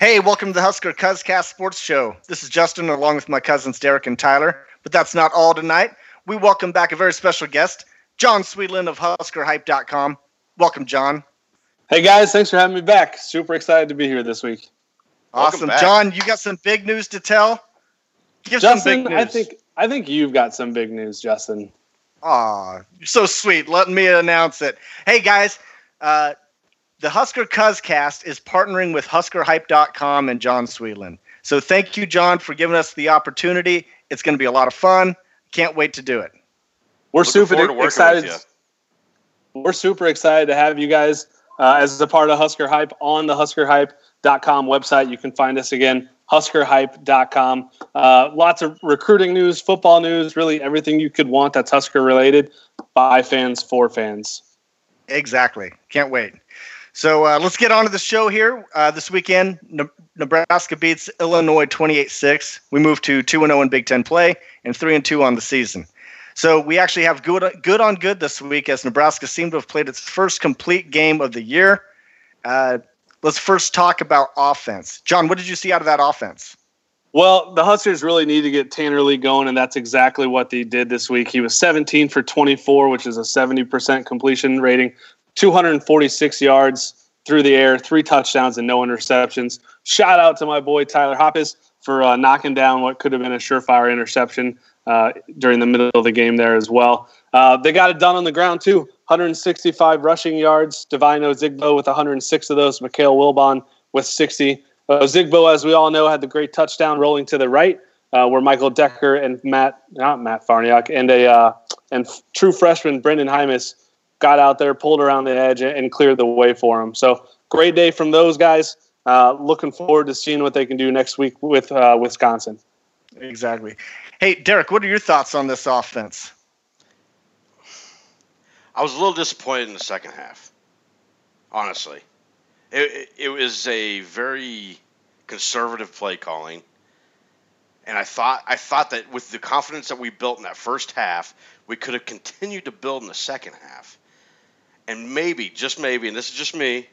Hey, welcome to the Husker Cuzcast Sports Show. This is Justin, along with my cousins Derek and Tyler. But that's not all tonight. We welcome back a very special guest, John Swedlund of HuskerHype.com. Welcome, John. Hey guys, thanks for having me back. Super excited to be here this week. Awesome, John. You got some big news to tell. Give Justin, I think I think you've got some big news, Justin. Aw, you're so sweet. Letting me announce it. Hey guys, uh, the Husker Cuzcast is partnering with HuskerHype.com and John Swedlund. So thank you, John, for giving us the opportunity. It's going to be a lot of fun. Can't wait to do it. We're Looking super excited. We're super excited to have you guys uh, as a part of Husker Hype on the HuskerHype.com website. You can find us again, HuskerHype.com. Uh, lots of recruiting news, football news, really everything you could want that's Husker related by fans for fans. Exactly. Can't wait. So uh, let's get on to the show here. Uh, this weekend, Nebraska beats Illinois 28 6. We move to 2 0 in Big Ten play and 3 2 on the season. So we actually have good, good on good this week as Nebraska seemed to have played its first complete game of the year. Uh, let's first talk about offense. John, what did you see out of that offense? Well, the Huskers really need to get Tanner Lee going, and that's exactly what they did this week. He was 17 for 24, which is a 70% completion rating, 246 yards through the air, three touchdowns and no interceptions. Shout out to my boy Tyler Hoppes for uh, knocking down what could have been a surefire interception uh, during the middle of the game there as well. Uh, they got it done on the ground too. 165 rushing yards. Devine Ozigbo with 106 of those. Mikale Wilbon with 60. Uh, Ozigbo, as we all know, had the great touchdown rolling to the right, uh, where Michael Decker and Matt, not Matt Farniok, and a uh, and true freshman Brendan Jaimes got out there, pulled around the edge, and cleared the way for him. So great day from those guys. Uh, looking forward to seeing what they can do next week with uh, Wisconsin. Exactly. Hey, Derek, what are your thoughts on this offense? I was a little disappointed in the second half. Honestly, it, it, it was a very conservative play calling and I thought I thought that with the confidence that we built in that first half, we could have continued to build in the second half and maybe, just maybe, and this is just me,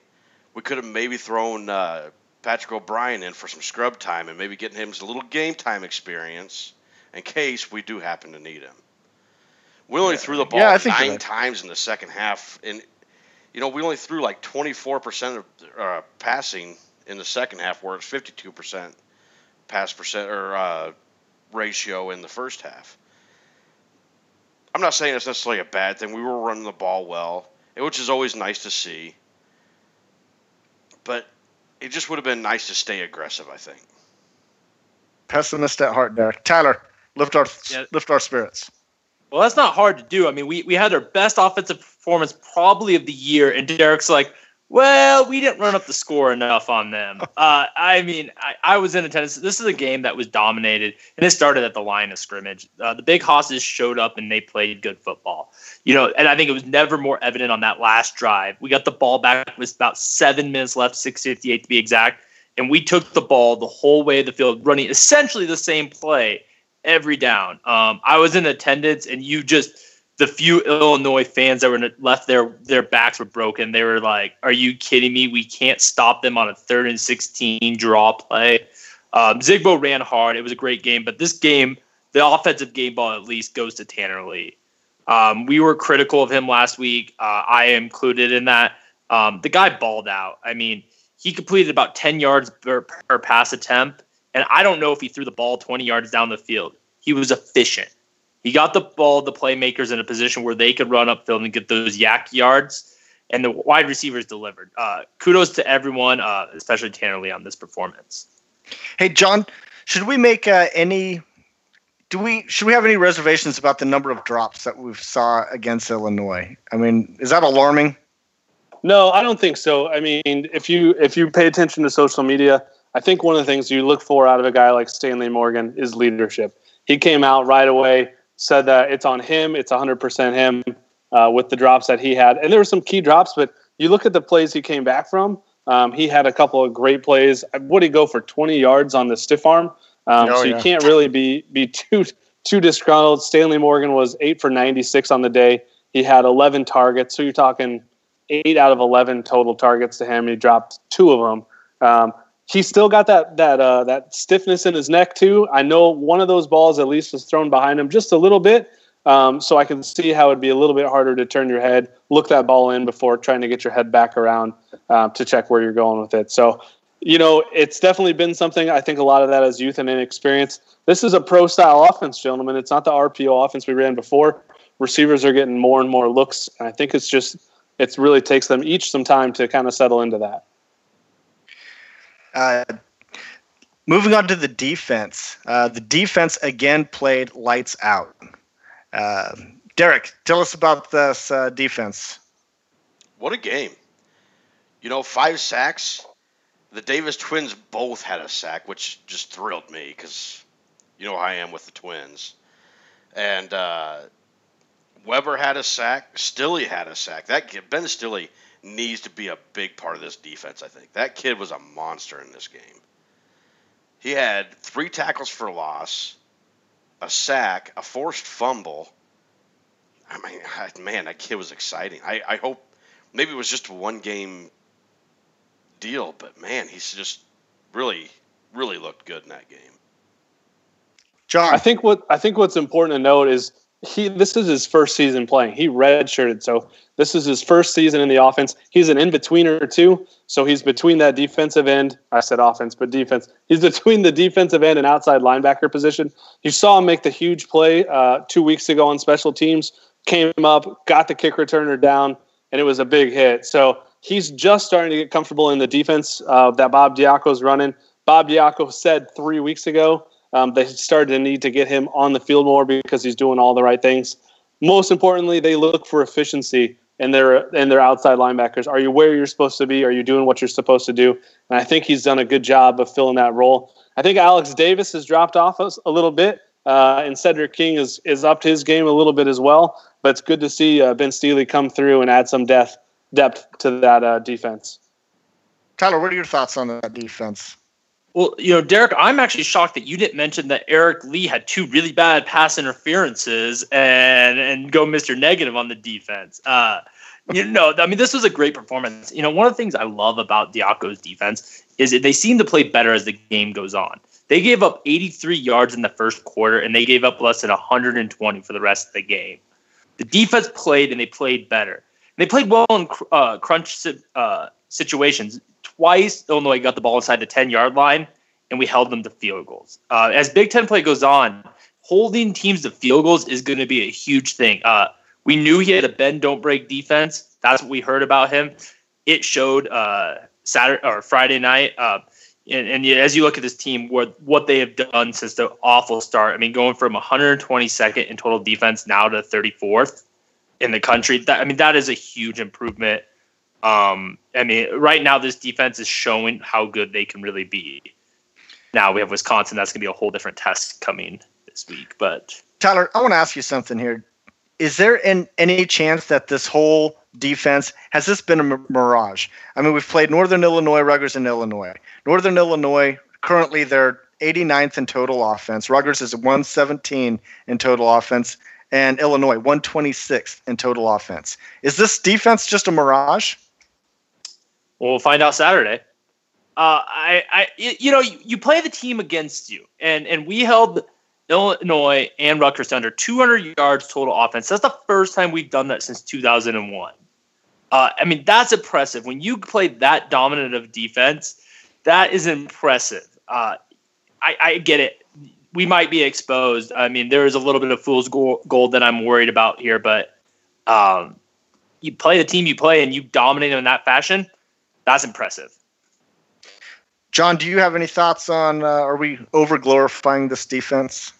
we could have maybe thrown uh, Patrick O'Brien in for some scrub time and maybe getting him a little game time experience in case we do happen to need him. We only yeah. threw the ball yeah, nine times in the second half, and you know we only threw like 24% of uh, passing in the second half, where it's 52% pass percent or uh, ratio in the first half. I'm not saying it's necessarily a bad thing. We were running the ball well which is always nice to see. But it just would have been nice to stay aggressive, I think. Pessimist at heart, Derek. Tyler, lift our yeah. lift our spirits. Well, that's not hard to do. I mean, we, we had our best offensive performance probably of the year, and Derek's like, well, we didn't run up the score enough on them. Uh, I mean, I, I, was in attendance. This is a game that was dominated, and it started at the line of scrimmage. Uh, the big hosses showed up and they played good football. You know, and I think it was never more evident on that last drive. We got the ball back with about seven minutes left, six fifty eight to be exact, and we took the ball the whole way of the field, running essentially the same play every down. Um, I was in attendance, and you just the few Illinois fans that were left there, their backs were broken. They were like, "Are you kidding me? We can't stop them on a third and sixteen draw play." Um, Zigbo ran hard. It was a great game, but this game, the offensive game ball at least goes to Tanner Lee. Um, we were critical of him last week. Uh, I included in that. Um, the guy balled out. I mean, he completed about ten yards per, per pass attempt, and I don't know if he threw the ball twenty yards down the field. He was efficient. He got the ball, the playmakers in a position where they could run upfield and get those YAC yards, and the wide receivers delivered. Uh, kudos to everyone, uh, especially Tanner Lee, on this performance. Hey, John, should we make uh, any? Do we should we have any reservations about the number of drops that we saw against Illinois? I mean, is that alarming? No, I don't think so. I mean, if you if you pay attention to social media, I think one of the things you look for out of a guy like Stanley Morgan is leadership. He came out right away said that it's on him. It's 100% him uh, with the drops that he had. And there were some key drops, but you look at the plays he came back from. Um, he had a couple of great plays. Would he go for 20 yards on the stiff arm? Um, oh, so you can't really be be too too disgruntled. Stanley Morgan was eight for 96 on the day. He had 11 targets. So you're talking eight out of 11 total targets to him. He dropped two of them. Um, he's still got that that uh, that stiffness in his neck too. I know one of those balls at least was thrown behind him just a little bit, um, so I can see how it'd be a little bit harder to turn your head, look that ball in before trying to get your head back around uh, to check where you're going with it. So, you know, it's definitely been something. I think a lot of that is youth and inexperience. This is a pro style offense, gentlemen. It's not the RPO offense we ran before. Receivers are getting more and more looks, and I think it's just it really takes them each some time to kind of settle into that. Uh, moving on to the defense. Uh, the defense again played lights out. Uh, Derek, tell us about this uh, defense. What a game. You know, five sacks. The Davis twins both had a sack, which just thrilled me because you know how I am with the twins. And uh, Weber had a sack. Stille had a sack. That Ben Stille needs to be a big part of this defense. I think that kid was a monster in this game. He had three tackles for loss, a sack, a forced fumble. I mean, man, that kid was exciting. I, I hope maybe it was just a one game deal, but man, he's just really, really looked good in that game. John, I think what I think what's important to note is he this is his first season playing. He redshirted, so this is his first season in the offense. He's an in betweener too, so he's between that defensive end. I said offense, but defense. He's between the defensive end and outside linebacker position. You saw him make the huge play uh, two weeks ago on special teams. Came up, got the kick returner down, and it was a big hit. So he's just starting to get comfortable in the defense uh, that Bob Diaco's running. Bob Diaco said three weeks ago um, they started to need to get him on the field more because he's doing all the right things. Most importantly, they look for efficiency in their in their outside linebackers. Are you where you're supposed to be? Are you doing what you're supposed to do? And I think he's done a good job of filling that role. I think Alex Davis has dropped off a little bit, uh, and Sedrick King is is upped his game a little bit as well. But it's good to see uh, Ben Stille come through and add some depth depth to that uh, defense. Tyler, what are your thoughts on that defense? Well, you know, Derek, I'm actually shocked that you didn't mention that Eric Lee had two really bad pass interferences and and go Mr. Negative on the defense. Uh, you know, I mean, this was a great performance. You know, one of the things I love about Diaco's defense is that they seem to play better as the game goes on. They gave up 83 yards in the first quarter, and they gave up less than 120 for the rest of the game. The defense played, and they played better. They played well in uh, crunch uh, situations twice Illinois got the ball inside the 10 yard line, and we held them to field goals. Uh, as Big Ten play goes on, holding teams to field goals is going to be a huge thing. Uh, we knew he had a bend, don't break defense. That's what we heard about him. It showed uh, Saturday or Friday night. Uh, and, and, as you look at this team, what what they have done since the awful start. I mean, going from 122nd in total defense now to 34th in the country. That I mean, that is a huge improvement. Um, I mean, right now this defense is showing how good they can really be. Now we have Wisconsin. That's going to be a whole different test coming this week. But Tyler, I want to ask you something here. Is there an, any chance that this whole defense has this been a mirage? I mean, we've played Northern Illinois, Rutgers, and Illinois. Northern Illinois currently they're 89th in total offense. Rutgers is 117 in total offense, and Illinois 126th in total offense. Is this defense just a mirage? We'll find out Saturday. Uh, I, I, you know, you, you, play the team against you, and and we held Illinois and Rutgers under 200 yards total offense. That's the first time we've done that since 2001. Uh, I mean, that's impressive. When you play that dominant of defense, that is impressive. Uh, I, I get it. We might be exposed. I mean, there is a little bit of fool's gold that I'm worried about here, but um, you play the team you play and you dominate in that fashion that's impressive. John, do you have any thoughts on? Uh, are we over glorifying this defense?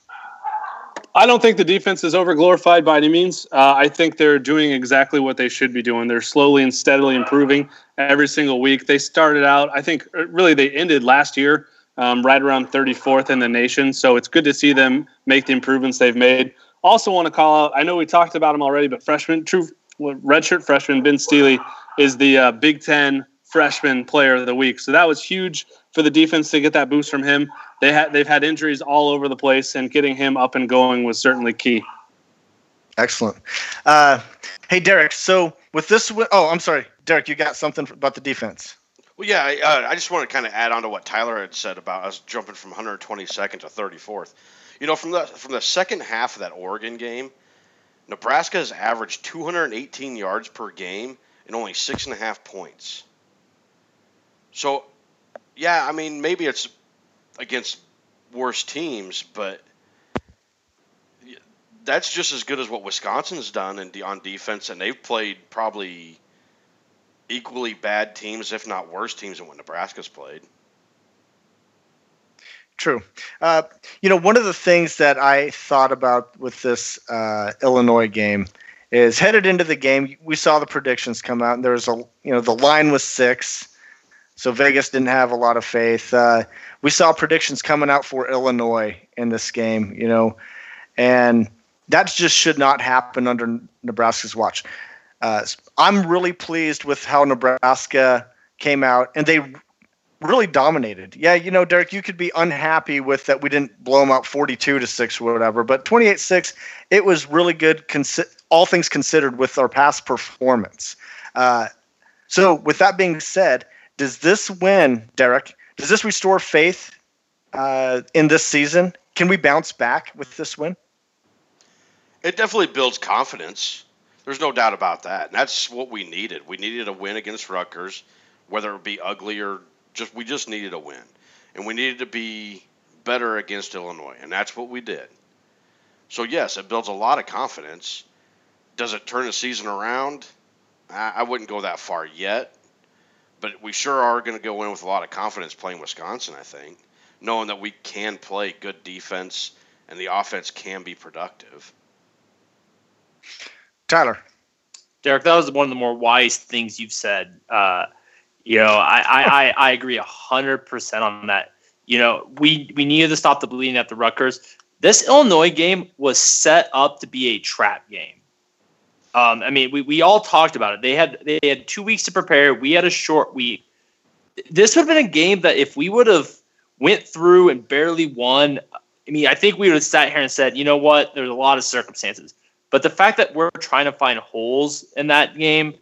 I don't think the defense is over glorified by any means. Uh, I think they're doing exactly what they should be doing. They're slowly and steadily improving every single week. They started out, I think, uh, really they ended last year um, right around 34th in the nation. So it's good to see them make the improvements they've made. Also, want to call out. I know we talked about him already, but freshman, true redshirt freshman Ben Stille is the uh, Big Ten freshman player of the week. So that was huge for the defense to get that boost from him. They had they've had injuries all over the place, and getting him up and going was certainly key. Excellent. Uh, hey, Derek. So with this, oh, I'm sorry, Derek. You got something about the defense? Well, yeah, I, uh, I just want to kind of add on to what Tyler had said about us jumping from 122nd to 34th. You know, from the from the second half of that Oregon game, Nebraska has averaged 218 yards per game and only six and a half points. So, yeah, I mean, maybe it's against worse teams, but that's just as good as what Wisconsin's done in, on defense, and they've played probably equally bad teams, if not worse teams, than what Nebraska's played. True. Uh, you know, one of the things that I thought about with this uh, Illinois game is headed into the game. We saw the predictions come out, and there was a you know the line was six, so Vegas didn't have a lot of faith. Uh, we saw predictions coming out for Illinois in this game, you know, and that just should not happen under Nebraska's watch. Uh, I'm really pleased with how Nebraska came out, and they really dominated. Yeah, you know, Derek, you could be unhappy with that we didn't blow them out 42 to 6 or whatever, but 28 6, it was really good, consi- all things considered, with our past performance. Uh, so, with that being said, does this win, Derek, does this restore faith uh, in this season? Can we bounce back with this win? It definitely builds confidence. There's no doubt about that. And that's what we needed. We needed a win against Rutgers, whether it be ugly or just we just needed a win, and we needed to be better against Illinois, and that's what we did. So yes, it builds a lot of confidence. Does it turn the season around? I, I wouldn't go that far yet, but we sure are going to go in with a lot of confidence playing Wisconsin. I think, knowing that we can play good defense and the offense can be productive. Tyler. Derek, that was one of the more wise things you've said. Uh, you know, I I, I, agree hundred percent on that. You know, we we needed to stop the bleeding at the Rutgers. This Illinois game was set up to be a trap game. Um, I mean, we, we all talked about it. They had they had two weeks to prepare. We had a short week. This would have been a game that if we would have went through and barely won, I mean, I think we would have sat here and said, you know what? There's a lot of circumstances. But the fact that we're trying to find holes in that game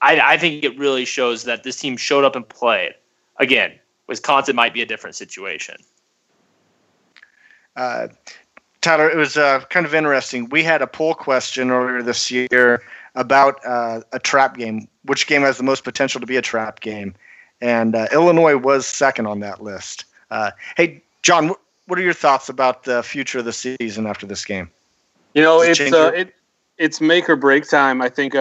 I, I think it really shows that this team showed up and played. Again, Wisconsin might be a different situation. Uh, Tyler, it was uh, kind of interesting. We had a poll question earlier this year about uh, a trap game. Which game has the most potential to be a trap game? And uh, Illinois was second on that list. Uh, hey, John, what are your thoughts about the future of the season after this game? You know, it's uh, it, it's make or break time. I think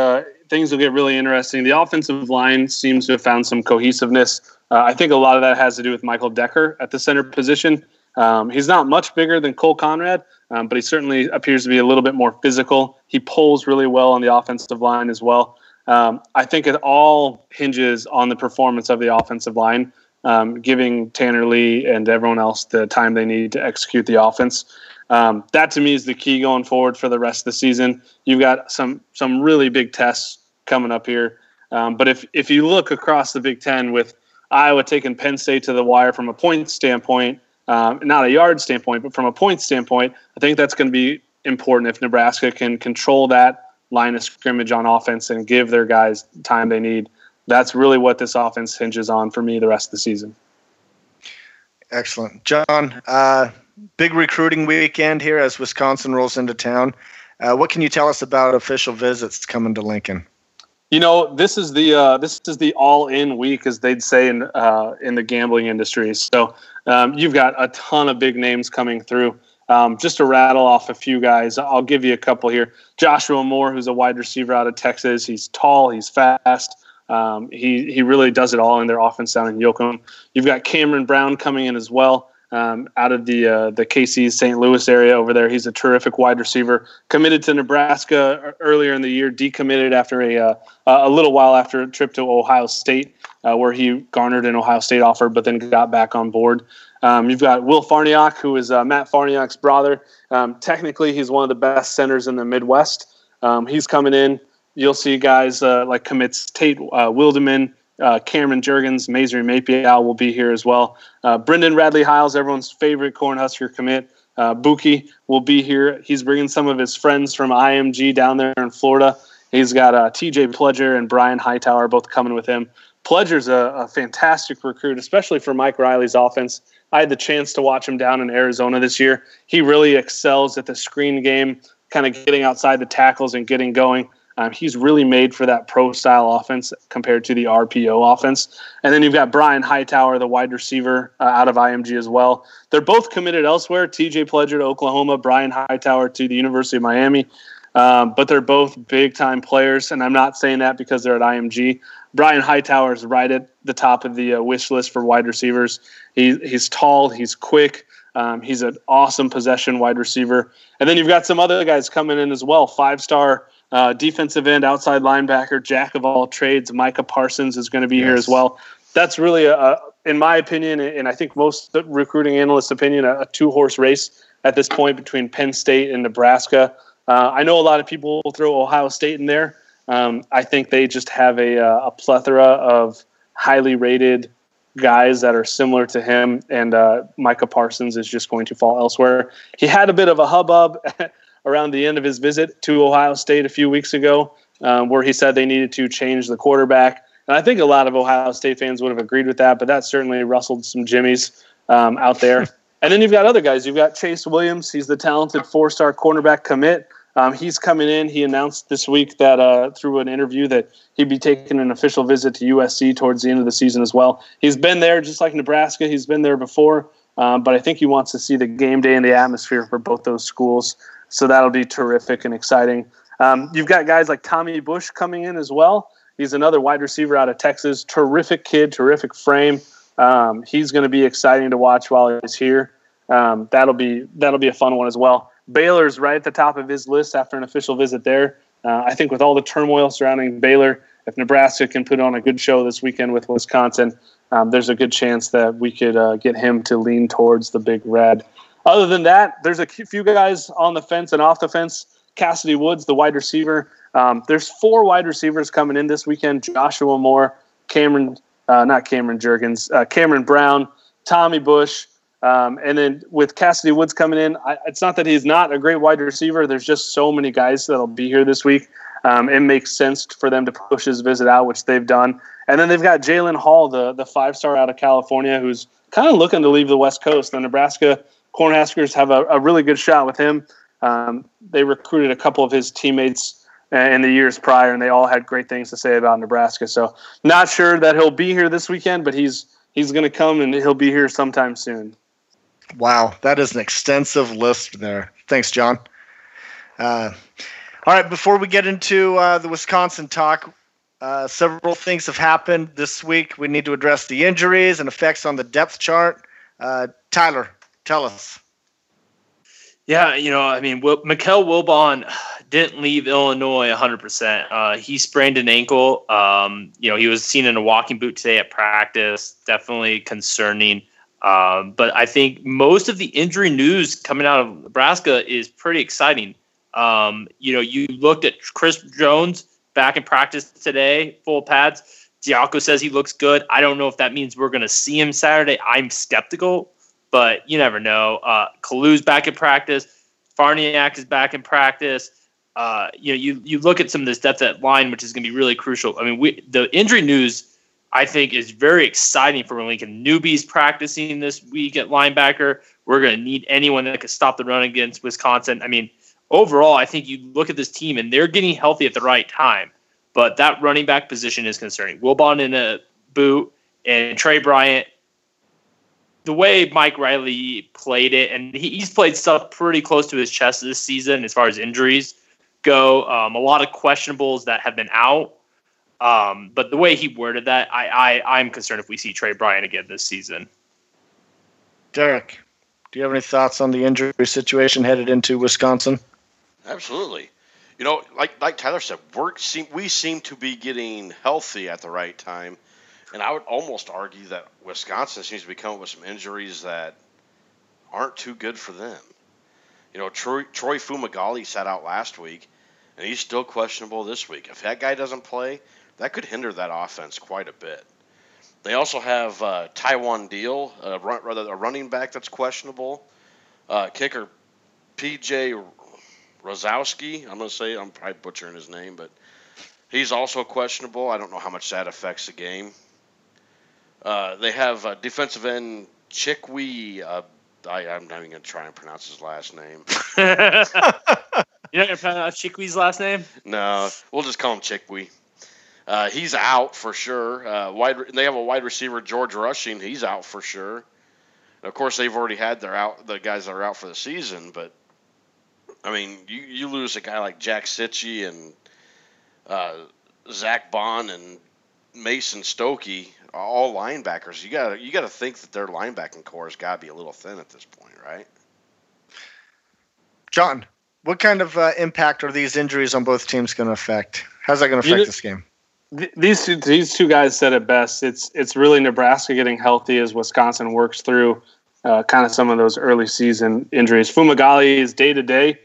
things will get really interesting. The offensive line seems to have found some cohesiveness. Uh, I think a lot of that has to do with Michael Decker at the center position. Um, he's not much bigger than Cole Conrad, um, but he certainly appears to be a little bit more physical. He pulls really well on the offensive line as well. Um, I think it all hinges on the performance of the offensive line, um, giving Tanner Lee and everyone else the time they need to execute the offense. Um, that to me is the key going forward for the rest of the season. You've got some some really big tests coming up here. Um, but if if you look across the Big Ten with Iowa taking Penn State to the wire from a point standpoint, um, not a yard standpoint, but from a point standpoint, I think that's going to be important if Nebraska can control that line of scrimmage on offense and give their guys time they need. That's really what this offense hinges on for me the rest of the season. Excellent, John. Uh, big recruiting weekend here as Wisconsin rolls into town. Uh, what can you tell us about official visits coming to Lincoln? You know, this is the uh, this is the all-in week, as they'd say in uh, in the gambling industry. So um, you've got a ton of big names coming through. Um, just to rattle off a few guys, I'll give you a couple here. Joshua Moore, who's a wide receiver out of Texas. He's tall, he's fast. Um, he he really does it all in their offense down in Yoakum. You've got Cameron Brown coming in as well um, out of the uh, the KC St. Louis area over there. He's a terrific wide receiver. Committed to Nebraska earlier in the year, decommitted after a uh, a little while after a trip to Ohio State, uh, where he garnered an Ohio State offer, but then got back on board. Um, you've got Will Farniok, who is uh, Matt Farniok's brother. Um, technically, he's one of the best centers in the Midwest. Um, he's coming in. You'll see guys uh, like commits Tate uh, Wildeman, uh, Cameron Jurgens, Masry Mapieu will be here as well. Uh, Brendan Radley Hiles, everyone's favorite Cornhusker commit. Uh, Buki will be here. He's bringing some of his friends from IMG down there in Florida. He's got uh, TJ Pledger and Brian Hightower both coming with him. Pledger's a, a fantastic recruit, especially for Mike Riley's offense. I had the chance to watch him down in Arizona this year. He really excels at the screen game, kind of getting outside the tackles and getting going. Um, he's really made for that pro style offense compared to the RPO offense. And then you've got Brian Hightower, the wide receiver uh, out of IMG as well. They're both committed elsewhere. TJ Pledger to Oklahoma, Brian Hightower to the University of Miami. Um, but they're both big time players. And I'm not saying that because they're at IMG. Brian Hightower is right at the top of the uh, wish list for wide receivers. He, he's tall, he's quick. Um, he's an awesome possession wide receiver. And then you've got some other guys coming in as well. Five star uh, defensive end, outside linebacker, jack of all trades. Micah Parsons is going to be yes. here as well. That's really, a, in my opinion, and I think most recruiting analysts' opinion, a, a two horse race at this point between Penn State and Nebraska. Uh, I know a lot of people will throw Ohio State in there. Um, I think they just have a, a plethora of highly rated guys that are similar to him, and uh, Micah Parsons is just going to fall elsewhere. He had a bit of a hubbub around the end of his visit to Ohio State a few weeks ago, um, where he said they needed to change the quarterback. And I think a lot of Ohio State fans would have agreed with that, but that certainly rustled some jimmies um, out there. and then you've got other guys. You've got Chase Williams. He's the talented four star cornerback commit. Um, he's coming in. He announced this week that uh, through an interview that he'd be taking an official visit to USC towards the end of the season as well. He's been there just like Nebraska. He's been there before, um, but I think he wants to see the game day and the atmosphere for both those schools. So that'll be terrific and exciting. Um, you've got guys like Tommy Bush coming in as well. He's another wide receiver out of Texas. Terrific kid, terrific frame. Um, he's going to be exciting to watch while he's here. Um, that'll be that'll be a fun one as well. Baylor's right at the top of his list after an official visit there. Uh, I think with all the turmoil surrounding Baylor, if Nebraska can put on a good show this weekend with Wisconsin, um, there's a good chance that we could uh, get him to lean towards the Big Red. Other than that, there's a few guys on the fence and off the fence. Cassidy Woods, the wide receiver. Um, there's four wide receivers coming in this weekend: Joshua Moore, Cameron, uh, not Cameron Jurgens, uh, Cameron Brown, Tommy Bush, um, and then with Cassidy Woods coming in, I, it's not that he's not a great wide receiver. There's just so many guys that'll be here this week. Um, it makes sense for them to push his visit out, which they've done. And then they've got Jalen Hall, the the five star out of California, who's kind of looking to leave the West Coast. The Nebraska Cornhuskers have a, a really good shot with him. Um, they recruited a couple of his teammates uh, in the years prior, and they all had great things to say about Nebraska. So, not sure that he'll be here this weekend, but he's he's going to come and he'll be here sometime soon. Wow, that is an extensive list there. Thanks, John. Uh, all right, before we get into uh, the Wisconsin talk, uh, several things have happened this week. We need to address the injuries and effects on the depth chart. Uh, Tyler, Tell us. Yeah, you know, I mean, Will, Mikale Wilbon didn't leave Illinois 100%. Uh, he sprained an ankle. Um, you know, he was seen in a walking boot today at practice. Definitely concerning. Um, but I think most of the injury news coming out of Nebraska is pretty exciting. Um, you know, you looked at Chris Jones back in practice today, full pads. Diaco says he looks good. I don't know if that means we're going to see him Saturday. I'm skeptical but you never know. Uh, Kalu's back in practice. Farniok is back in practice. Uh, you know, you you look at some of this depth at line, which is going to be really crucial. I mean, we the injury news I think is very exciting for Lincoln. Newby's practicing this week at linebacker. We're going to need anyone that could stop the run against Wisconsin. I mean, overall, I think you look at this team and they're getting healthy at the right time. But that running back position is concerning. Wilbon in a boot and Tre Bryant the way Mike Riley played it, and he's played stuff pretty close to his chest this season as far as injuries go. Um, a lot of questionables that have been out. Um, but the way he worded that, I, I I'm concerned if we see Tre Bryant again this season. Derek, do you have any thoughts on the injury situation headed into Wisconsin? Absolutely. You know, like like Tyler said, work seem, we seem to be getting healthy at the right time and I would almost argue that Wisconsin seems to be coming with some injuries that aren't too good for them. You know, Troy, Troy Fumagalli sat out last week, and he's still questionable this week. If that guy doesn't play, that could hinder that offense quite a bit. They also have uh, Taiwan Deal, uh, run, rather a running back that's questionable. Uh, kicker P.J. Rosowski. I'm going to say I'm probably butchering his name, but he's also questionable. I don't know how much that affects the game. Uh, they have uh, defensive end Chikwe. Uh, I, am not even going to try and pronounce his last name. You're not going to pronounce Chikwe's last name? No, we'll just call him Chikwe. Uh, he's out for sure. Uh, wide, they have a wide receiver, George Rushing. He's out for sure. And of course, they've already had their out the guys that are out for the season. But I mean, you, you lose a guy like Jack Cichy and uh, Zack Baun and Mason Stokke, all linebackers. You got you got to think that their linebacking corps has got to be a little thin at this point, right? John, what kind of uh, impact are these injuries on both teams going to affect? How's that going to affect you this game? these two, these two guys said it best. It's it's really Nebraska getting healthy as Wisconsin works through uh, kind of some of those early season injuries. Fumagalli is day to day.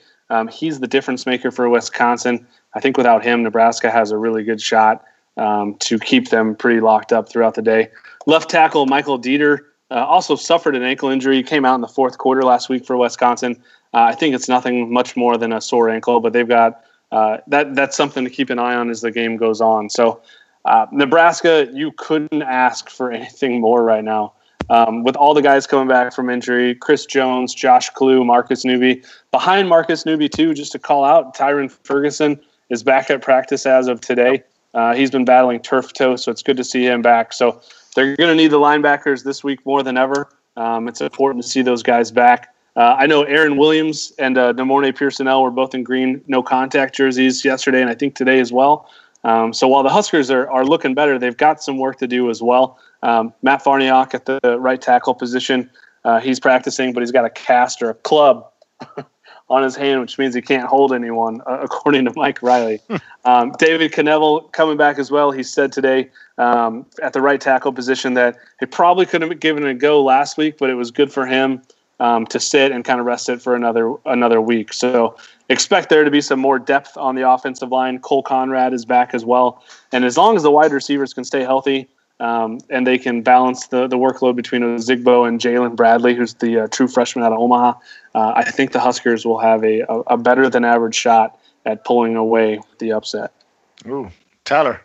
He's the difference maker for Wisconsin. I think without him, Nebraska has a really good shot um, to keep them pretty locked up throughout the day. Left tackle Michael Deiter uh, also suffered an ankle injury. He came out in the fourth quarter last week for Wisconsin. Uh, I think it's nothing much more than a sore ankle, but they've got uh, that that's something to keep an eye on as the game goes on. So, uh, Nebraska, you couldn't ask for anything more right now. Um, with all the guys coming back from injury, Chris Jones, Josh Kalu, Marcus Newby. Behind Marcus Newby, too, just to call out, Tyrin Ferguson is back at practice as of today. Uh, he's been battling turf toe, so it's good to see him back. So they're going to need the linebackers this week more than ever. Um, it's important to see those guys back. Uh, I know Aaron Williams and uh, De'Mornay Pierson-El were both in green no contact jerseys yesterday, and I think today as well. Um, so while the Huskers are, are looking better, they've got some work to do as well. Um, Matt Farniok at the right tackle position, uh, he's practicing, but he's got a cast or a club on his hand, which means he can't hold anyone, uh, according to Mike Riley. um, David Knevel coming back as well. He said today um, at the right tackle position that he probably couldn't have given it a go last week, but it was good for him um, to sit and kind of rest it for another another week. So expect there to be some more depth on the offensive line. Cole Conrad is back as well, and as long as the wide receivers can stay healthy. Um, and they can balance the, the workload between Zigbo and Jaylin Bradley, who's the uh, true freshman out of Omaha. Uh, I think the Huskers will have a, a, a, better than average shot at pulling away the upset. Ooh, Tyler.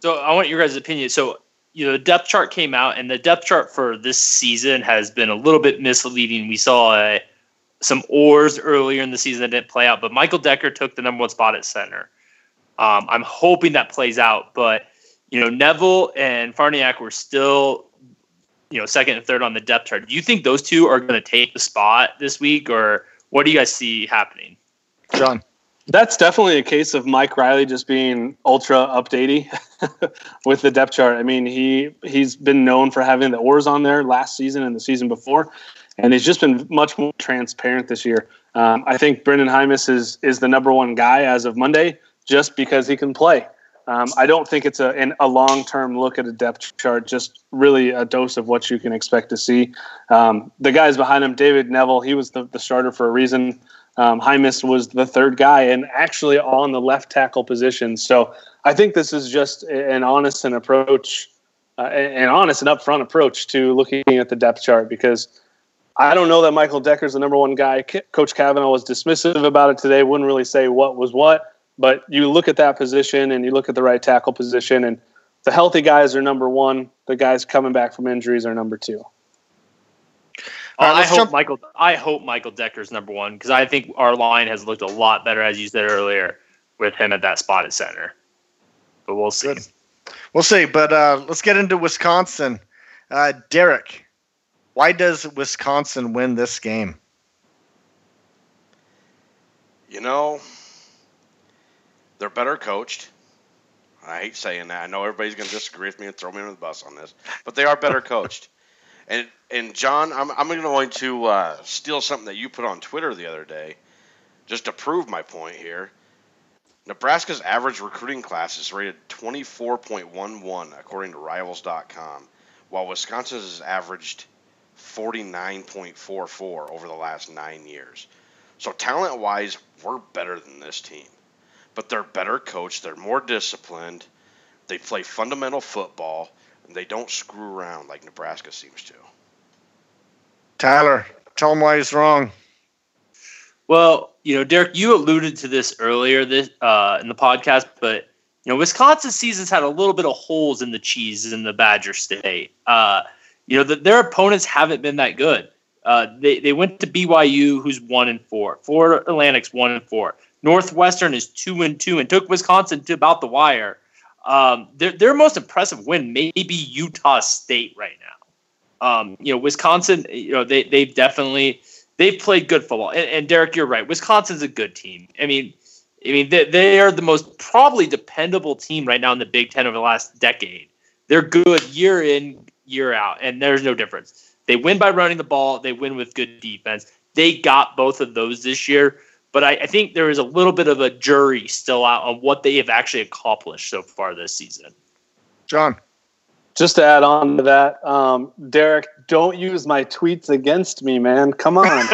So I want your guys' opinion. So you know, the depth chart came out, and the depth chart for this season has been a little bit misleading. We saw uh, some ORs earlier in the season that didn't play out, but Michael Decker took the number one spot at center. Um, I'm hoping that plays out, but you know, Knevel and Farniok were still, you know, second and third on the depth chart. Do you think those two are going to take the spot this week, or what do you guys see happening? John. That's definitely a case of Mike Riley just being ultra updatey with the depth chart. I mean, he he's been known for having the ORs on there last season and the season before, and he's just been much more transparent this year. Um, I think Brendan Jaimes is is the number one guy as of Monday, just because he can play. Um, I don't think it's a an, a long term look at a depth chart. Just really a dose of what you can expect to see. Um, the guys behind him, David Knevel, he was the, the starter for a reason. Um, Jaimes was the third guy and actually on the left tackle position. So I think this is just an honest and approach, uh, an honest and upfront approach to looking at the depth chart because I don't know that Michael Decker's the number one guy. Coach Cavanaugh was dismissive about it today. Wouldn't really say what was what, but you look at that position and you look at the right tackle position, and the healthy guys are number one. The guys coming back from injuries are number two. Uh, I hope jump. Michael. I hope Michael Decker's number one because I think our line has looked a lot better, as you said earlier, with him at that spot at center. But we'll see. Good. We'll see. But uh, let's get into Wisconsin. Uh, Derek, why does Wisconsin win this game? You know, they're better coached. I hate saying that. I know everybody's going to disagree with me and throw me under the bus on this, but they are better coached. And and John, I'm I'm going to uh, steal something that you put on Twitter the other day, just to prove my point here. Nebraska's average recruiting class is rated 24.11 according to Rivals.com, while Wisconsin's has averaged 49.44 over the last nine years. So talent-wise, we're better than this team, but they're better coached. They're more disciplined. They play fundamental football and they don't screw around like Nebraska seems to. Tyler, tell him why he's wrong. Well, you know, Derek, you alluded to this earlier this uh, in the podcast, but You know, Wisconsin's season's had a little bit of holes in the cheese in the Badger State. Uh, you know, the, their opponents haven't been that good. Uh, they, they went to BYU, who's one and four. Florida Atlantic's one and four. Northwestern is two and two, and took Wisconsin to about the wire. Um, their their most impressive win may be Utah State right now. Um, you know, Wisconsin. You know, they they've definitely they've played good football. And, and Derek, you're right. Wisconsin's a good team. I mean, I mean they, they are the most probably dependable team right now in the Big Ten over the last decade. They're good year in year out, and there's no difference. They win by running the ball. They win with good defense. They got both of those this year. But I, I, think there is a little bit of a jury still out on what they have actually accomplished so far this season. John. Just to add on to that, um, Derek, don't use my tweets against me, man. Come on.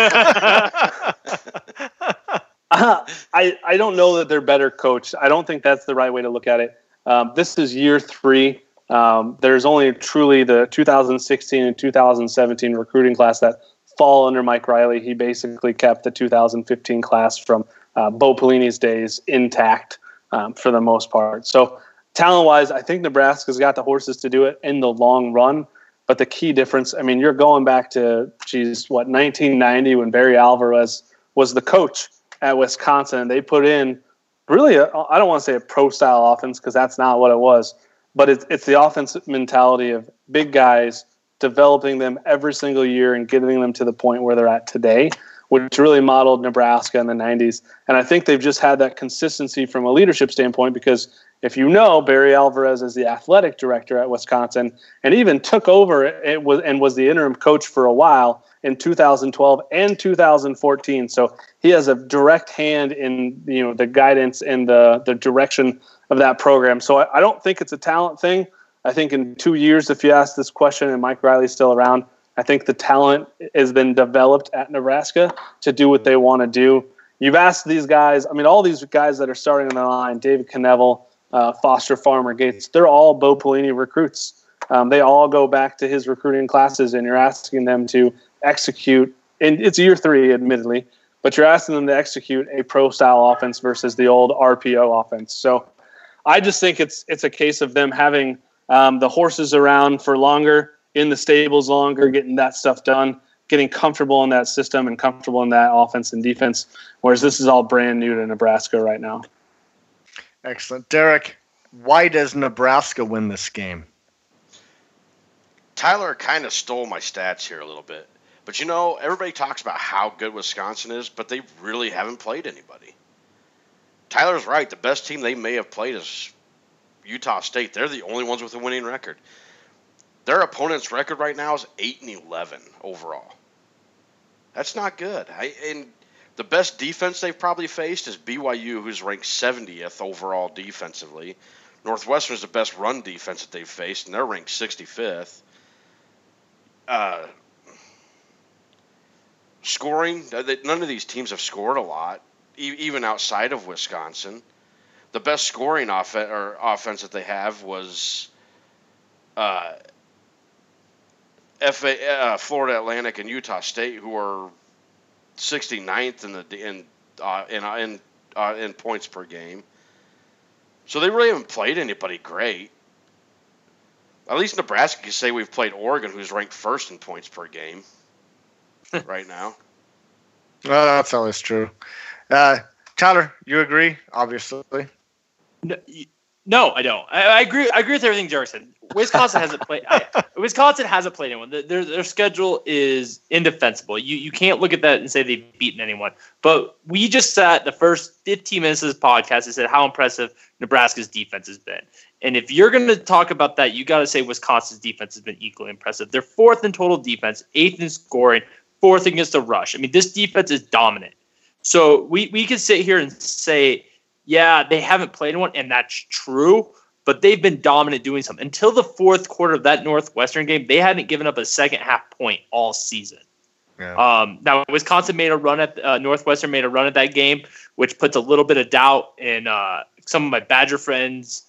I, I don't know that they're better coached. I don't think that's the right way to look at it. Um, this is year three. Um, there's only truly the 2016 and 2017 recruiting class that fall under Mike Riley. He basically kept the 2015 class from uh, Bo Pelini's days intact um, for the most part. So, talent wise, I think Nebraska's got the horses to do it in the long run. But the key difference, I mean, you're going back to, geez, what, 1990 when Barry Alvarez was the coach at Wisconsin. They put in really, I don't want to say a pro style offense because that's not what it was, but it's, it's the offensive mentality of big guys developing them every single year and getting them to the point where they're at today, which really modeled Nebraska in the 90s. And I think they've just had that consistency from a leadership standpoint because if you know Barry Alvarez is the athletic director at Wisconsin and even took over it was and was the interim coach for a while in 2012 and 2014. So he has a direct hand in you know the guidance and the the direction of that program. So I, I don't think it's a talent thing. I think in two years, if you ask this question and Mike Riley's still around, I think the talent has been developed at Nebraska to do what they want to do. You've asked these guys, I mean, all these guys that are starting on the line, David Knevel, uh, Foster Farmer Gates, they're all Bo Pelini recruits. Um, they all go back to his recruiting classes, and you're asking them to execute. And it's year three, admittedly, but you're asking them to execute a pro style offense versus the old RPO offense. So I just think it's it's a case of them having um, the horses around for longer, in the stables longer, getting that stuff done, getting comfortable in that system and comfortable in that offense and defense. Whereas this is all brand new to Nebraska right now. Excellent. Derek, why does Nebraska win this game? Tyler kind of stole my stats here a little bit. But you know, everybody talks about how good Wisconsin is, but they really haven't played anybody. Tyler's right. The best team they may have played is Utah State, they're the only ones with a winning record. Their opponent's record right now is eight and eleven overall. That's not good. I, and the best defense they've probably faced is BYU, who's ranked 70th overall defensively. Northwestern's the best run defense that they've faced, and they're ranked 65th. Uh, scoring, none of these teams have scored a lot, even outside of Wisconsin the best scoring off- or offense that they have was uh, FA, uh, Florida Atlantic and Utah State, who are 69th in the in uh, in in, uh, in points per game. So they really haven't played anybody great. At least Nebraska can say we've played Oregon, who's ranked first in points per game right now. Well, that's always true. Uh, Tyler, you agree? Obviously. No, no I don't. I, I, agree. I agree with everything Jared said. Wisconsin hasn't played. I, Wisconsin hasn't played anyone. Their their schedule is indefensible. You you can't look at that and say they've beaten anyone. But we just sat the first 15 minutes of this podcast and said how impressive Nebraska's defense has been. And if you're going to talk about that, you got to say Wisconsin's defense has been equally impressive. They're fourth in total defense, eighth in scoring, fourth against the rush. I mean, this defense is dominant. So we we can sit here and say yeah, they haven't played one, and that's true. But they've been dominant doing something until the fourth quarter of that Northwestern game. They hadn't given up a second half point all season. Yeah. Um, now Wisconsin made a run at uh, Northwestern made a run at that game, which puts a little bit of doubt in uh, some of my Badger friends'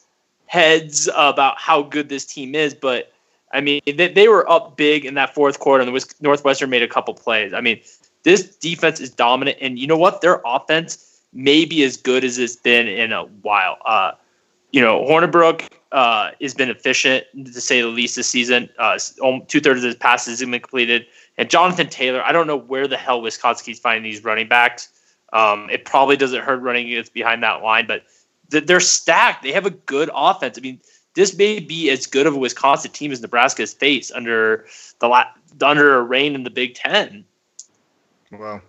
heads about how good this team is. But I mean, they, they were up big in that fourth quarter, and the Northwestern made a couple plays. I mean, this defense is dominant, and you know what? Their offense maybe as good as it's been in a while. Uh, you know, Hornibrook uh, has been efficient to say the least this season. Uh, Two thirds of his passes have been completed. And Jonathan Taylor, I don't know where the hell Wisconsin's finding these running backs. Um, it probably doesn't hurt running against behind that line, but th- they're stacked. They have a good offense. I mean, this may be as good of a Wisconsin team as Nebraska has faced under the la- under a reign in the Big Ten. Well,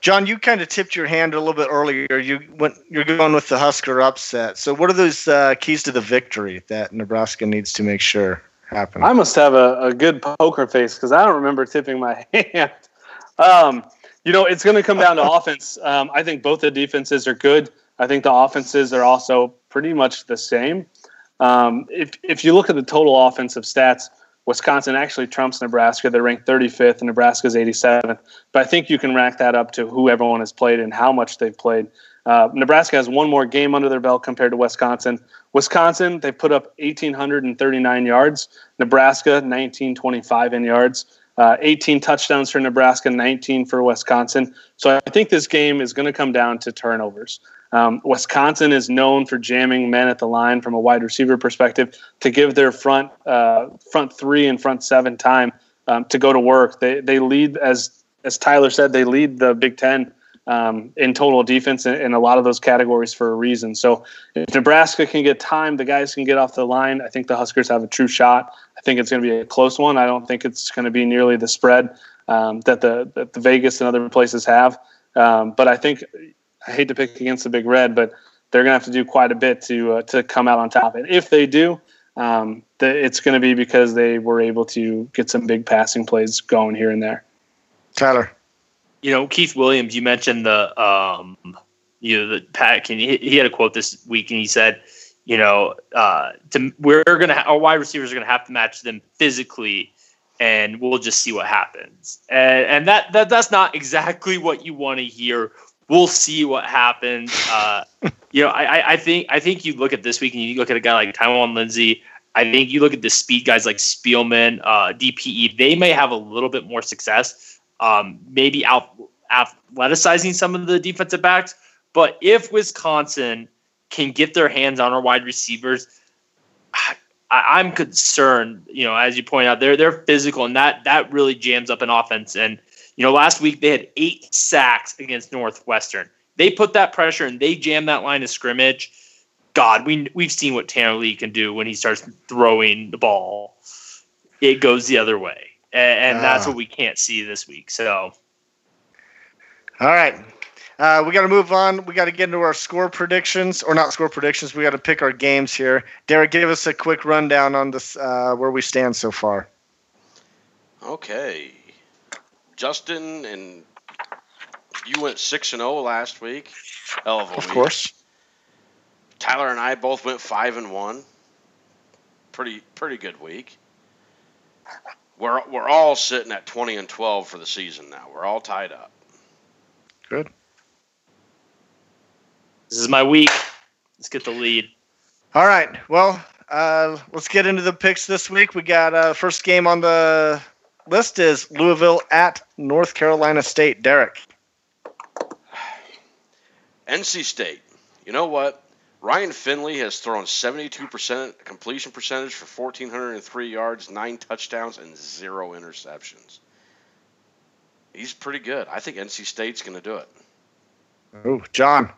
John, you kind of tipped your hand a little bit earlier. You went, you're going with the Husker upset. So, what are those uh, keys to the victory that Nebraska needs to make sure happen? I must have a, a good poker face because I don't remember tipping my hand. Um, you know, it's going to come down to offense. Um, I think both the defenses are good. I think the offenses are also pretty much the same. Um, if if you look at the total offensive stats, Wisconsin actually trumps Nebraska. They're ranked 35th, and Nebraska's 87th. But I think you can rack that up to who everyone has played and how much they've played. Uh, Nebraska has one more game under their belt compared to Wisconsin. Wisconsin, they put up 1,839 yards. Nebraska, 1,925 in yards. Uh, 18 touchdowns for Nebraska, 19 for Wisconsin. So I think this game is going to come down to turnovers. Um, Wisconsin is known for jamming men at the line from a wide receiver perspective to give their front uh, front three and front seven time um, to go to work. They they lead as as Tyler said they lead the Big Ten um, in total defense in, in, a lot of those categories for a reason. So if Nebraska can get time, the guys can get off the line. I think the Huskers have a true shot. I think it's going to be a close one. I don't think it's going to be nearly the spread um, that the that the Vegas and other places have. Um, but I think I hate to pick against the Big Red, but they're going to have to do quite a bit to uh, to come out on top. And if they do, um, the, it's going to be because they were able to get some big passing plays going here and there. Tyler, you know Keith Williams. You mentioned the um, you know the pack, and he, he had a quote this week, and he said, you know, uh, to, we're going to our wide receivers are going to have to match them physically and we'll just see what happens. And, and that, that that's not exactly what you want to hear we'll see what happens. Uh, you know, I, I think I think you look at this week and you look at a guy like Tyjon Lindsey. I think you look at the speed guys like Spielman, uh, DPE. They may have a little bit more success, um, maybe out athleticizing some of the defensive backs. But if Wisconsin can get their hands on our wide receivers, I, am concerned. You know, as you point out, they're they're physical, and that that really jams up an offense. And you know, last week they had eight sacks against Northwestern. They put that pressure and they jammed that line of scrimmage. God, we we've seen what Tanner Lee can do when he starts throwing the ball. It goes the other way, and, and uh, that's what we can't see this week. So, all right, uh, we got to move on. We got to get into our score predictions, or not score predictions. We got to pick our games here. Derek, give us a quick rundown on this uh, where we stand so far. Okay. Justin and you went six and zero oh last week. Hell of a of week. course. Tyler and I both went five and one. Pretty pretty good week. We're we're all sitting at twenty and twelve for the season now. We're all tied up. Good. This is my week. Let's get the lead. All right. Well, uh, let's get into the picks this week. We got uh, first game on the list is Louisville at North Carolina State. Derek. NC State. You know what? Ryan Finley has thrown 72% completion percentage for 1,403 yards, nine touchdowns, and zero interceptions. He's pretty good. I think NC State's going to do it. Oh, John.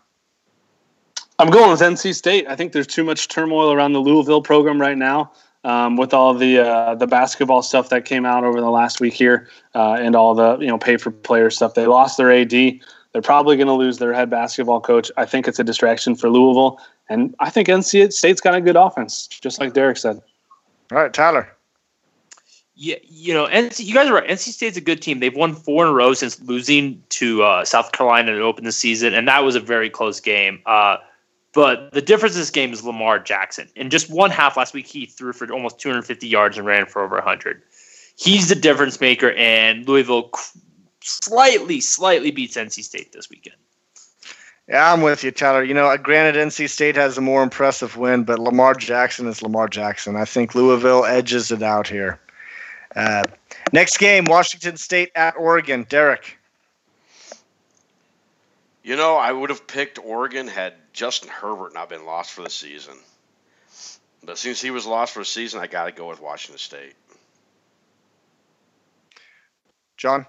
I'm going with NC State. I think there's too much turmoil around the Louisville program right now um, with all the uh, the basketball stuff that came out over the last week here, uh, and all the you know pay for player stuff. They lost their AD. They're probably going to lose their head basketball coach. I think it's a distraction for Louisville, and I think NC State's got a good offense, just like Derek said. All right, Tyler. Yeah, you know, NC, you guys are right. NC State's a good team. They've won four in a row since losing to uh, South Carolina to open the season, and that was a very close game. Uh, but the difference in this game is Lamar Jackson. In just one half last week, he threw for almost 250 yards and ran for over 100. He's the difference maker, and Louisville slightly, slightly beats NC State this weekend. Yeah, I'm with you, Tyler. You know, granted, NC State has a more impressive win, but Lamar Jackson is Lamar Jackson. I think Louisville edges it out here. Uh, next game, Washington State at Oregon. Derek. You know, I would have picked Oregon had Justin Herbert not been lost for the season. But since he was lost for a season, I got to go with Washington State. John?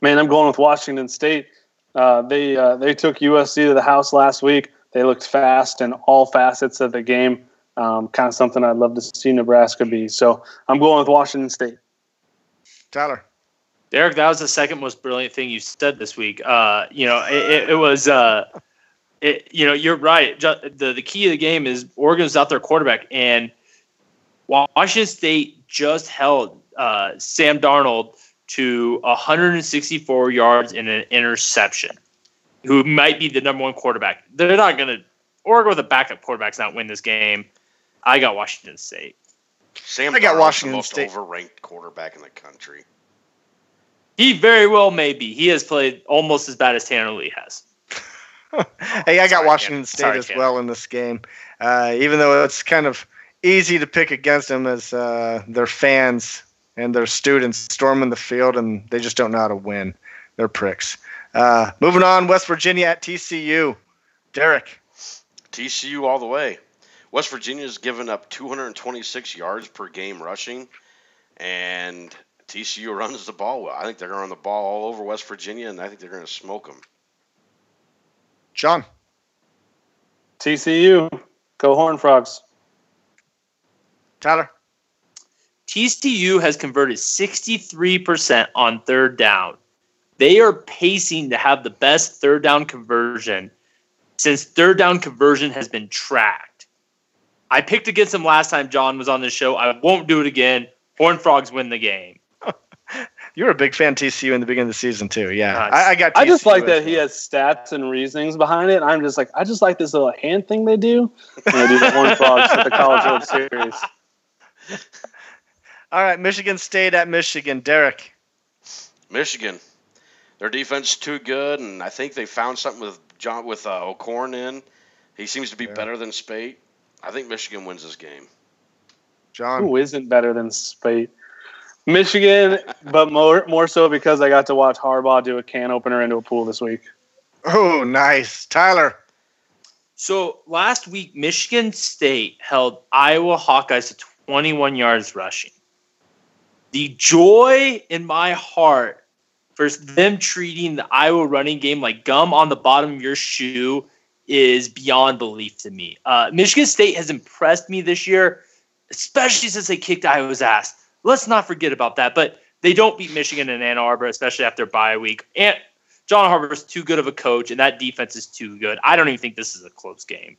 Man, I'm going with Washington State. Uh, they uh, they took USC to the house last week. They looked fast in all facets of the game. Um, kind of something I'd love to see Nebraska be. So I'm going with Washington State. Tyler. Derek, that was the second most brilliant thing you said this week. Uh, you know, it, it, it was. Uh, it, you know, you're right. The the key of the game is Oregon's out their quarterback, and Washington State just held uh, Sam Darnold to 164 yards and an interception. Who might be the number one quarterback? They're not going to. Oregon with a backup quarterback's not win this game. I got Washington State. Sam I got Darnold's Washington the most State. overranked quarterback in the country. He very well may be. He has played almost as bad as Tanner Lee has. hey, I got Sorry, Washington Ken. State Sorry, as Ken. well in this game, uh, even though it's kind of easy to pick against them as uh, their fans and their students storming the field and they just don't know how to win. They're pricks. Uh, moving on, West Virginia at TCU. Derek. TCU all the way. West Virginia's given up 226 yards per game rushing, and TCU runs the ball well. I think they're going to run the ball all over West Virginia, and I think they're going to smoke them. John. TCU, go Horn Frogs. Tyler. TCU has converted 63% on third down. They are pacing to have the best third down conversion since third down conversion has been tracked. I picked against them last time John was on the show. I won't do it again. Horn Frogs win the game. You were a big fan of TCU in the beginning of the season too. Yeah, Nice. I, I got. I just like as that he has stats and reasonings behind it. I'm just like, I just like this little hand thing they do. And they do the Horn Frogs at the College World Series. All right, Michigan State at Michigan. Derek. Michigan, their defense is too good, and I think they found something with John with uh, O'Korn in. He seems to be Yeah. better than Speight. I think Michigan wins this game. John. Who isn't better than Speight? Michigan, but more more so because I got to watch Harbaugh do a can opener into a pool this week. Oh, nice. Tyler. So last week, Michigan State held Iowa Hawkeyes to 21 yards rushing. The joy in my heart for them treating the Iowa running game like gum on the bottom of your shoe is beyond belief to me. Uh, Michigan State has impressed me this year, especially since they kicked Iowa's ass. Let's not forget about that. But they don't beat Michigan in Ann Arbor, especially after bye week. And John Harbaugh is too good of a coach, and that defense is too good. I don't even think this is a close game.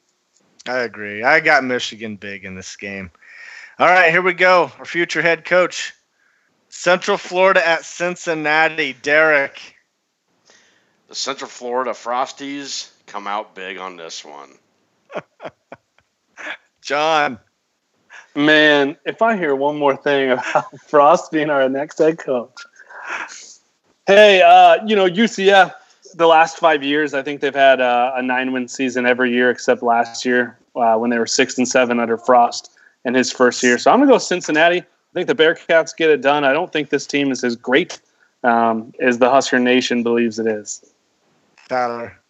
I agree. I got Michigan big in this game. All right, here we go. Our future head coach, Central Florida at Cincinnati. Derek. The Central Florida Frosties come out big on this one. John. Man, if I hear one more thing about Frost being our next head coach. Hey, uh, you know, UCF, the last five years, I think they've had uh, a nine win season every year except last year uh, when they were six and seven under Frost in his first year. So I'm going to go Cincinnati. I think the Bearcats get it done. I don't think this team is as great um, as the Husker Nation believes it is. Tyler.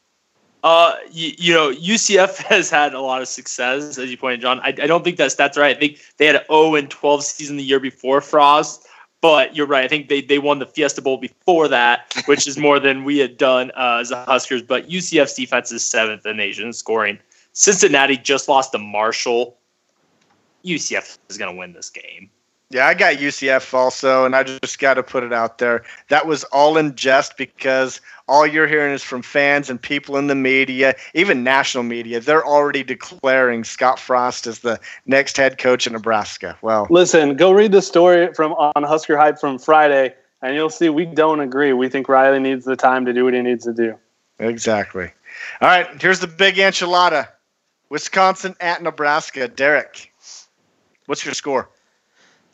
Uh, you, you know, UCF has had a lot of success, as you pointed, John. I, I don't think that's that's right. I think they had an 0 and 12 season the year before Frost, but you're right. I think they, they won the Fiesta Bowl before that, which is more than we had done uh, as the Huskers. But UCF's defense is seventh in the nation in scoring. Cincinnati just lost to Marshall. UCF is going to win this game. Yeah, I got UCF also, and I just got to put it out there. That was all in jest because all you're hearing is from fans and people in the media, even national media. They're already declaring Scott Frost as the next head coach in Nebraska. Well, Listen, go read the story from on Husker Hype from Friday, and you'll see we don't agree. We think Riley needs the time to do what he needs to do. exactly. All right, here's the big enchilada Wisconsin at Nebraska. Derek, what's your score?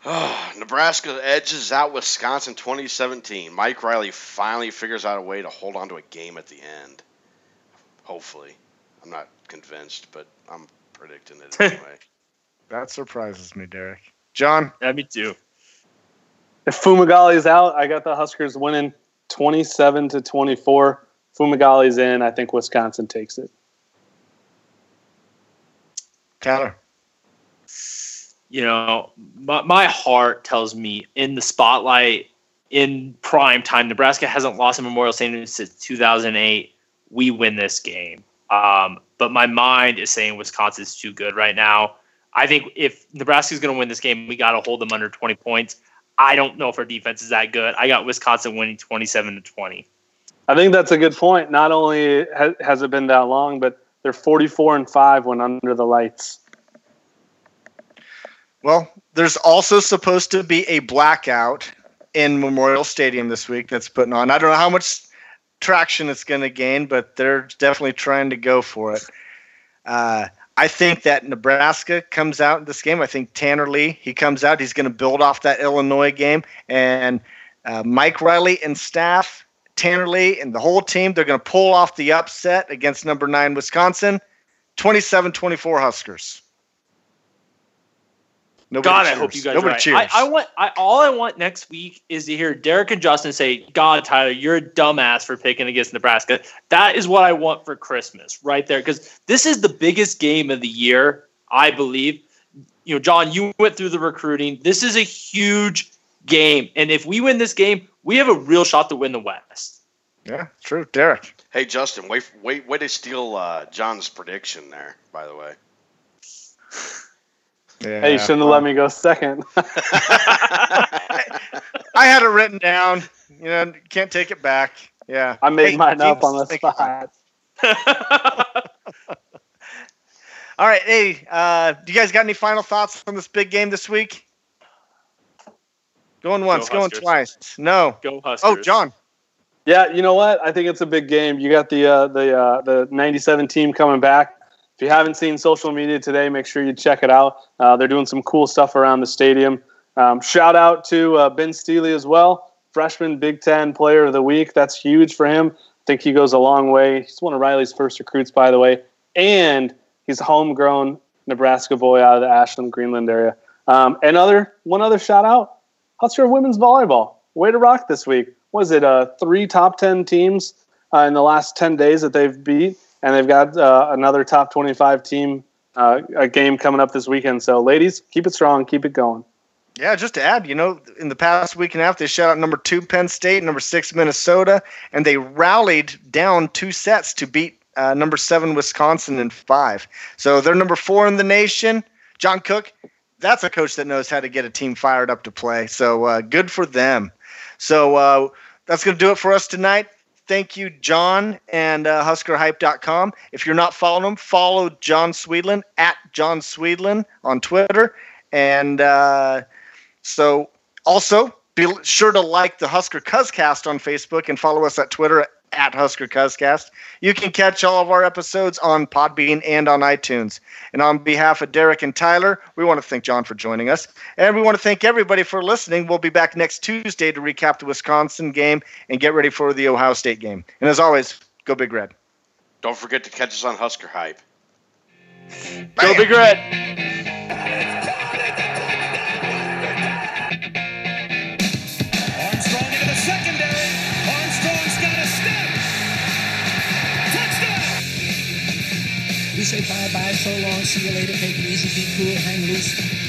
Ah, Nebraska edges out Wisconsin 2017. Mike Riley finally figures out a way to hold on to a game at the end. Hopefully. I'm not convinced, but I'm predicting it anyway. That surprises me, Derek. John, Yeah, me too. If Fumagalli's out, I got the Huskers winning 27 to 24. Fumagalli's in. I think Wisconsin takes it. Tyler. You know, my, my heart tells me in the spotlight in prime time, Nebraska hasn't lost a Memorial Stadium since 2008. We win this game. Um, but my mind is saying Wisconsin's too good right now. I think if Nebraska's going to win this game, we got to hold them under 20 points. I don't know if our defense is that good. I got Wisconsin winning 27 to 20. I think that's a good point. Not only has it been that long, but they're 44 and 5 when under the lights. Well, there's also supposed to be a blackout in Memorial Stadium this week that's putting on. I don't know how much traction it's going to gain, but they're definitely trying to go for it. Uh, I think that Nebraska comes out in this game. I think Tanner Lee, he comes out. He's going to build off that Illinois game. And uh, Mike Riley and staff, Tanner Lee and the whole team, they're going to pull off the upset against number nine Wisconsin, 27 24 Huskers. Nobody God, cheers. I hope you guys Nobody right. cheers. I, I want I, all I want next week is to hear Derek and Justin say, "God, Tyler, you're a dumbass for picking against Nebraska." That is what I want for Christmas, right there, because this is the biggest game of the year, I believe. You know, John, you went through the recruiting. This is a huge game, and if we win this game, we have a real shot to win the West. Yeah, true, Derek. Hey, Justin, wait, wait, wait to steal uh, John's prediction there. By the way. Yeah, hey, you shouldn't have let me go second. I had it written down. You know, can't take it back. Yeah. I made hey, mine up on the spot. All right. Hey, uh, do you guys got any final thoughts on this big game this week? Going once, go going twice. No. Go Huskers. Oh, John. Yeah, you know what? I think it's a big game. You got the uh, the uh, the '97 team coming back. If you haven't seen social media today, make sure you check it out. Uh, they're doing some cool stuff around the stadium. Um, shout out to uh, Ben Stille as well, freshman Big Ten Player of the Week. That's huge for him. I think he goes a long way. He's one of Riley's first recruits, by the way, and he's a homegrown Nebraska boy out of the Ashland Greenwood area. Um, another one other shout out, Husker women's volleyball. Way to rock this week. Was it uh, three top ten teams uh, in the last ten days that they've beat? And they've got uh, another top 25 team uh, a game coming up this weekend. So, ladies, keep it strong, keep it going. Yeah, just to add, you know, in the past week and a half, they shut out number two Penn State, number six Minnesota, and they rallied down two sets to beat uh, number seven Wisconsin in five. So they're number four in the nation. John Cook, that's a coach that knows how to get a team fired up to play. So uh, good for them. So uh, that's going to do it for us tonight thank you, John and uh, HuskerHype.com. If you're not following them, follow John Swedlund at John Swedlund on Twitter. And uh, so also be sure to like the Husker Cuzcast on Facebook and follow us at Twitter at Husker Cuzcast. You can catch all of our episodes on Podbean and on iTunes. And on behalf of Derek and Tyler, we want to thank John for joining us. And we want to thank everybody for listening. We'll be back next Tuesday to recap the Wisconsin game and get ready for the Ohio State game. And as always, go Big Red. Don't forget to catch us on Husker Hype. Bam. Go Big Red. Say bye bye, so long, see you later, take it easy, be cool, hang loose.